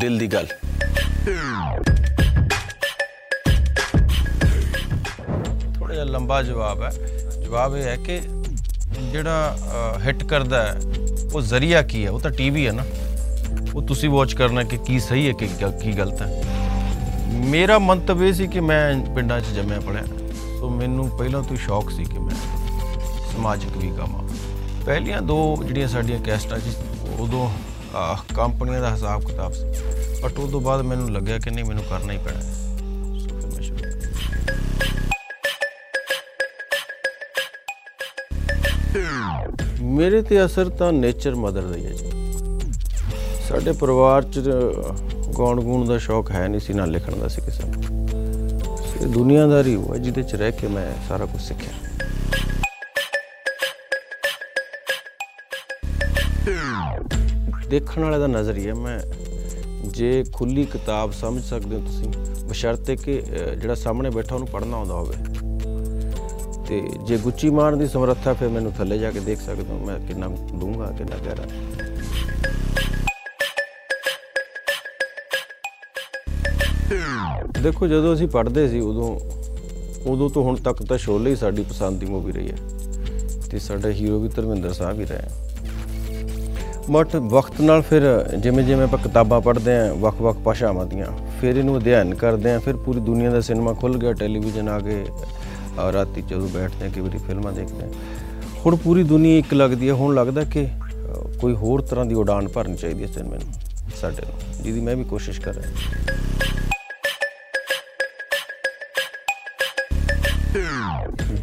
ਦਿਲ ਦੀ ਗੱਲ। ਥੋੜਾ ਜਿਹਾ ਲੰਬਾ ਜਵਾਬ ਹੈ। ਜਵਾਬ ਇਹ ਹੈ ਕਿ ਜਿਹੜਾ ਹਿੱਟ ਕਰਦਾ ਹੈ ਉਹ ਜ਼ਰੀਆ ਕੀ ਹੈ? ਉਹ ਤਾਂ ਟੀਵੀ ਹੈ ਨਾ। ਉਹ ਤੁਸੀਂ ਵਾਚ ਕਰਨਾ ਕਿ ਕੀ ਸਹੀ ਹੈ ਕਿ ਗ- ਕੀ ਗਲਤ ਹੈ। ਮੇਰਾ ਮੰਤਵ ਇਹ ਸੀ ਕਿ ਮੈਂ ਪਿੰਡਾਂ 'ਚ ਜੰਮਿਆ ਪੜਿਆ ਸੋ ਮੈਨੂੰ ਪਹਿਲਾਂ ਤੋਂ ਹੀ ਸ਼ੌਕ ਸੀ ਕਿ ਮੈਂ ਸਮਾਜਿਕ ਵੀ ਕਮਾਂ। ਪਹਿਲੀਆਂ ਦੋ ਜਿਹੜੀਆਂ ਸਾਡੀਆਂ ਕੈਸਟਾਂ ਸੀ ਉਦੋਂ ਅਹ, ਕੰਪਨੀਆਂ ਦਾ ਹਿਸਾਬ ਕਿਤਾਬ ਸੀ। ਬਟ ਉਸ ਤੋਂ ਬਾਅਦ ਮੈਨੂੰ ਲੱਗਿਆ ਕਿ ਨਹੀਂ, ਮੈਨੂੰ ਕਰਨਾ ਹੀ ਪੈਣਾ ਹੈ। ਸੋ ਫਿਰ ਮੈਂ ਸ਼ੁਰੂ ਕੀਤਾ। ਮੇਰੇ ਤੇ ਅਸਰ ਤਾਂ ਨੇਚਰ ਮਦਰ ਦਾ ਹੀ ਹੈ ਜੀ। ਸਾਡੇ ਪਰਿਵਾਰ ਚ ਗਾਉਣ ਗੂਣ ਦਾ ਸ਼ੌਕ ਹੈ ਨਹੀਂ ਸੀ, ਨਾ ਲਿਖਣ ਦਾ ਸੀ ਕਿਸੇ ਨੂੰ। ਇਹ ਦੁਨੀਆਦਾਰੀ ਹੋਇਆ ਜਿਹਦੇ ਚ ਰਹਿ ਕੇ ਮੈਂ ਸਾਰਾ ਕੁਝ ਸਿੱਖਿਆ। ਦੇਖਣ ਵਾਲੇ ਦਾ ਨਜ਼ਰੀਆ ਮੈਂ ਜੇ ਖੁੱਲੀ ਕਿਤਾਬ ਸਮਝ ਸਕਦੇ ਹੋ ਤੁਸੀਂ ਬਸ਼ਰਤੇ ਕਿ ਅਹ, ਜਿਹੜਾ ਸਾਹਮਣੇ ਬੈਠਾ ਉਹਨੂੰ ਪੜ੍ਹਨਾ ਆਉਂਦਾ ਹੋਵੇ। ਤੇ ਜੇ ਗੁੱਚੀ ਮਾਰਨ ਦੀ ਸਮਰੱਥਾ ਫਿਰ ਮੈਨੂੰ ਥੱਲੇ ਜਾ ਕੇ ਦੇਖ ਸਕਦੇ ਹੋ ਮੈਂ ਕਿੰਨਾ ਦੂੰਗਾ ਕਿੰਨਾ ਗਹਿਰਾ। ਦੇਖੋ ਜਦੋਂ ਅਸੀਂ ਪੜ੍ਹਦੇ ਸੀ ਉਦੋਂ ਉਦੋਂ ਤੋਂ ਹੁਣ ਤੱਕ ਤਾਂ ਸ਼ੋਲੇ ਹੀ ਸਾਡੀ ਪਸੰਦ ਦੀ ਮੂਵੀ ਰਹੀ ਹੈ। ਤੇ ਸਾਡਾ ਹੀਰੋ ਵੀ ਧਰਮਿੰਦਰ ਸਾਹਿਬ ਹੀ ਰਿਹਾ ਬਟ ਵਕਤ ਨਾਲ ਫਿਰ ਜਿਵੇਂ ਜਿਵੇਂ ਆਪਾਂ ਕਿਤਾਬਾਂ ਪੜ੍ਹਦੇ ਆਂ ਵੱਖ-ਵੱਖ ਭਾਸ਼ਾਵਾਂ ਦੀਆਂ ਫਿਰ ਇਹਨੂੰ ਅਧਿਐਨ ਕਰਦੇ ਆਂ ਫਿਰ ਪੂਰੀ ਦੁਨੀਆ ਦਾ ਸਿਨੇਮਾ ਖੁੱਲ ਗਿਆ ਟੈਲੀਵਿਜ਼ਨ ਆ ਗਏ ਔਰ ਰਾਤੀ ਜਦੋਂ ਬੈਠਦੇ ਆਂ ਕਈ ਵਾਰੀ ਫਿਲਮਾਂ ਦੇਖਦੇ ਆਂ ਹੁਣ ਪੂਰੀ ਦੁਨੀਆ ਇੱਕ ਲੱਗਦੀ ਹੈ ਹੁਣ ਲੱਗਦਾ ਕਿ ਅ, ਕੋਈ ਹੋਰ ਤਰ੍ਹਾਂ ਦੀ ਉਡਾਨ ਭਰਨੀ ਚਾਹੀਦੀ ਹੈ ਸਿਨੇਮੇ ਨੂੰ ਸਾਡੇ ਨੂੰ ਜਿਹਦੀ ਮੈਂ ਵੀ ਕੋਸ਼ਿਸ਼ ਕਰ ਰਿਹਾ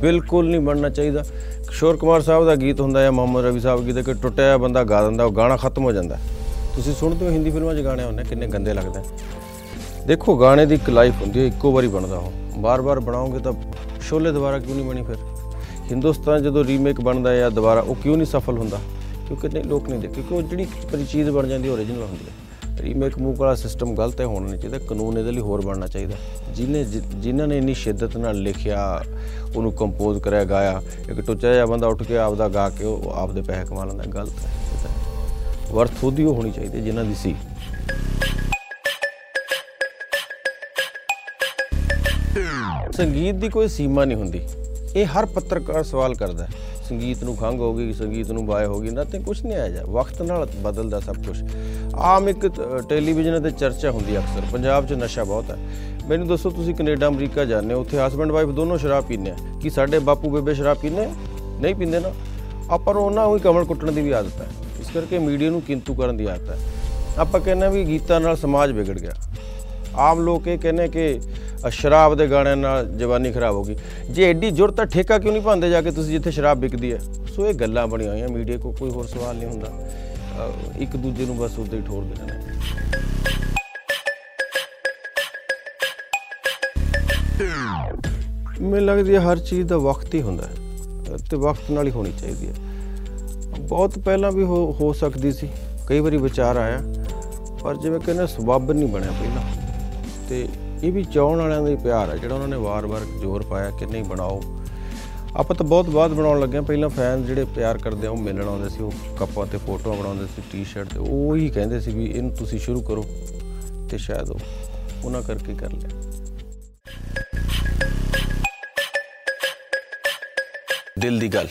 ਬਿਲਕੁਲ ਨਹੀਂ ਬਣਨਾ ਚਾਹੀਦਾ। ਕਿਸ਼ੋਰ ਕੁਮਾਰ ਸਾਹਿਬ ਦਾ ਗੀਤ ਹੁੰਦਾ ਹੈ ਮੁਹੰਮਦ ਰਫੀ ਸਾਹਿਬ ਗੀਤ ਕਿ ਟੁੱਟਿਆ ਹੋਇਆ ਬੰਦਾ ਗਾ ਦਿੰਦਾ, ਉਹ ਗਾਣਾ ਖਤਮ ਹੋ ਜਾਂਦਾ। ਤੁਸੀਂ ਸੁਣਦੇ ਹੋ ਹਿੰਦੀ ਫਿਲਮਾਂ 'ਚ ਗਾਣੇ ਹੁੰਦੇ, ਕਿੰਨੇ ਗੰਦੇ ਲੱਗਦੇ। ਦੇਖੋ, ਗਾਣੇ ਦੀ ਇੱਕ ਲਾਈਫ ਹੁੰਦੀ ਹੈ, ਇੱਕੋ ਵਾਰੀ ਬਣਦਾ ਉਹ। ਬਾਰ-ਬਾਰ ਬਣਾਓਗੇ ਤਾਂ ਸ਼ੋਲੇ ਦੁਬਾਰਾ ਕਿਉਂ ਨਹੀਂ ਬਣੀ ਫਿਰ? ਹਿੰਦੁਸਤਾਨ ਜਦੋਂ ਰੀਮੇਕ ਬਣਦਾ ਹੈ ਜਾਂ ਦੁਬਾਰਾ, ਉਹ ਕਿਉਂ ਨਹੀਂ ਸਫਲ ਹੁੰਦਾ? ਕਿਉਂਕਿ ਨਹੀਂ, ਲੋਕ ਨਹੀਂ ਦੇਖਦੇ, ਕਿਉਂਕਿ ਉਹ ਜਿਹੜੀ ਇੱਕ ਚੀਜ਼ ਬਣ ਜਾਂਦੀ ਓਰੀਜਨਲ ਹੁੰਦੀ ਹੈ। ਰੀਮੇਕ ਮੂਕ ਵਾਲਾ ਸਿਸਟਮ ਗਲਤ ਹੈ, ਹੋਣਾ ਨਹੀਂ ਚਾਹੀਦਾ, ਕਾਨੂੰਨ ਇਹਦੇ ਲਈ ਹੋਰ ਬਣਨਾ ਚਾਹੀਦਾ। ਜਿਹਨੇ ਜਿ- ਜਿਨ੍ਹਾਂ ਨੇ ਇੰਨੀ ਸ਼ਿੱਦਤ ਨਾਲ ਲਿਖਿਆ, ਉਹਨੂੰ ਕੰਪੋਜ਼ ਕਰਿਆ ਗਾਇਆ, ਇੱਕ ਟੁੱਚਾ ਜਿਹਾ ਬੰਦਾ ਉੱਠ ਕੇ ਆਪਦਾ ਗਾ ਕੇ ਉਹ ਆਪਦੇ ਪੈਸੇ ਕਮਾ ਲੈਂਦਾ, ਗਲਤ ਹੈ, ਇਹ ਤਾਂ ਵਰਥ ਉਹਦੀ ਉਹ ਹੋਣੀ ਚਾਹੀਦੀ ਹੈ, ਜਿਨ੍ਹਾਂ ਦੀ ਸੀ। ਸੰਗੀਤ ਦੀ ਕੋਈ ਸੀਮਾ ਨਹੀਂ ਹੁੰਦੀ। ਇਹ ਹਰ ਪੱਤਰਕਾਰ ਸਵਾਲ ਕਰਦਾ ਹੈ ਸੰਗੀਤ ਨੂੰ ਖੰਗ ਹੋ ਗਈ ਸੰਗੀਤ ਨੂੰ ਬਾਏ ਹੋ ਗਈ ਨਾ ਤੇ ਕੁਝ ਨਹੀਂ ਆਇਆ ਜਾ ਵਕਤ ਨਾਲ ਬਦਲਦਾ ਸਭ ਕੁਝ ਆਮ ਇੱਕ ਅ, ਟੈਲੀਵਿਜ਼ਨ ਤੇ ਚਰਚਾ ਹੁੰਦੀ ਹੈ ਅਕਸਰ ਪੰਜਾਬ 'ਚ ਨਸ਼ਾ ਬਹੁਤ ਹੈ। ਮੈਨੂੰ ਦੱਸੋ ਤੁਸੀਂ ਕੈਨੇਡਾ ਅਮਰੀਕਾ ਜਾਂਦੇ ਹੋ ਉੱਥੇ ਹਸਬੰਡ ਵਾਈਫ ਦੋਨੋਂ ਸ਼ਰਾਬ ਪੀਂਦੇ ਆ ਕੀ ਸਾਡੇ ਬਾਪੂ ਬੇਬੇ ਸ਼ਰਾਬ ਪੀਂਦੇ ਆ? ਨਹੀਂ ਪੀਂਦੇ ਨਾ। ਆਪਾਂ ਨੂੰ ਉਹਨਾਂ ਉਹੀ ਕਮਲ ਕੁੱਟਣ ਦੀ ਵੀ ਆਦਤ ਹੈ। ਇਸ ਕਰਕੇ ਮੀਡੀਆ ਨੂੰ ਕਿੰਤੂ ਕਰਨ ਦੀ ਆਦਤ ਹੈ। ਆਪਾਂ ਕਹਿੰਦੇ ਹਾਂ ਵੀ ਗੀਤਾਂ ਨਾਲ ਸਮਾਜ ਵਿਗੜ ਗਿਆ। ਆਮ ਲੋਕ ਇਹ ਕਹਿੰਦੇ ਕਿ ਅ, ਸ਼ਰਾਬ ਦੇ ਗਾਣਿਆਂ ਨਾਲ ਜਵਾਨੀ ਖਰਾਬ ਹੋ ਗਈ। ਜੇ ਐਡੀ ਜ਼ੁਰਤ ਤਾਂ ਠੇਕਾ ਕਿਉਂ ਨਹੀਂ ਪਾਉਂਦੇ ਜਾ ਕੇ ਤੁਸੀਂ ਜਿੱਥੇ ਸ਼ਰਾਬ ਵਿਕਦੀ ਹੈ? ਸੋ ਇਹ ਗੱਲਾਂ ਬਣੀਆਂ ਹੋਈਆਂ ਮੀਡੀਆ ਕੋ ਕੋਈ ਹੋਰ ਸਵਾਲ ਨਹੀਂ ਹੁੰਦਾ। ਅ, ਇੱਕ ਦੂਜੇ ਨੂੰ ਬਸ ਉਦਾਂ ਹੀ ਠੋਰਦੇ ਰਹਿੰਦੇ ਮੈਨੂੰ ਲੱਗਦੀ ਹੈ ਹਰ ਚੀਜ਼ ਦਾ ਵਕਤ ਹੀ ਹੁੰਦਾ ਹੈ ਤੇ ਵਕਤ ਨਾਲ ਹੀ ਹੋਣੀ ਚਾਹੀਦੀ ਹੈ। ਬਹੁਤ ਪਹਿਲਾਂ ਵੀ ਹੋ ਹੋ ਸਕਦੀ ਸੀ। ਕਈ ਵਾਰੀ ਵਿਚਾਰ ਆਇਆ ਪਰ ਜਿਵੇਂ ਕਹਿੰਦੇ ਸਬੱਬ ਨਹੀਂ ਬਣਿਆ ਪਹਿਲਾਂ। ਤੇ ਇਹ ਵੀ ਚਾਹਣ ਵਾਲਿਆਂ ਦਾ ਹੀ ਪਿਆਰ ਹੈ ਜਿਹੜਾ ਉਹਨਾਂ ਨੇ ਵਾਰ-ਵਾਰ ਜ਼ੋਰ ਪਾਇਆ ਕਿ ਨਹੀਂ ਬਣਾਓ। ਆਪਾਂ ਤਾਂ ਬਹੁਤ ਬਾਅਦ ਬਣਾਉਣ ਲੱਗੇ ਹਾਂ। ਪਹਿਲਾਂ ਫੈਨ ਜਿਹੜੇ ਪਿਆਰ ਕਰਦੇ ਆ, ਉਹ ਮਿਲਣ ਆਉਂਦੇ ਸੀ, ਉਹ ਕੱਪਾਂ ਤੇ ਫੋਟੋਆਂ ਬਣਾਉਂਦੇ ਸੀ ਟੀ-ਸ਼ਰਟ ਤੇ, ਉਹ ਹੀ ਕਹਿੰਦੇ ਸੀ ਵੀ ਇਹਨੂੰ ਤੁਸੀਂ ਸ਼ੁਰੂ ਕਰੋ ਤੇ ਸ਼ਾਇਦ ਉਹ ਉਹਨਾਂ ਕਰਕੇ ਕਰ ਲਿਆ। ਦਿਲ ਦੀ ਗੱਲ।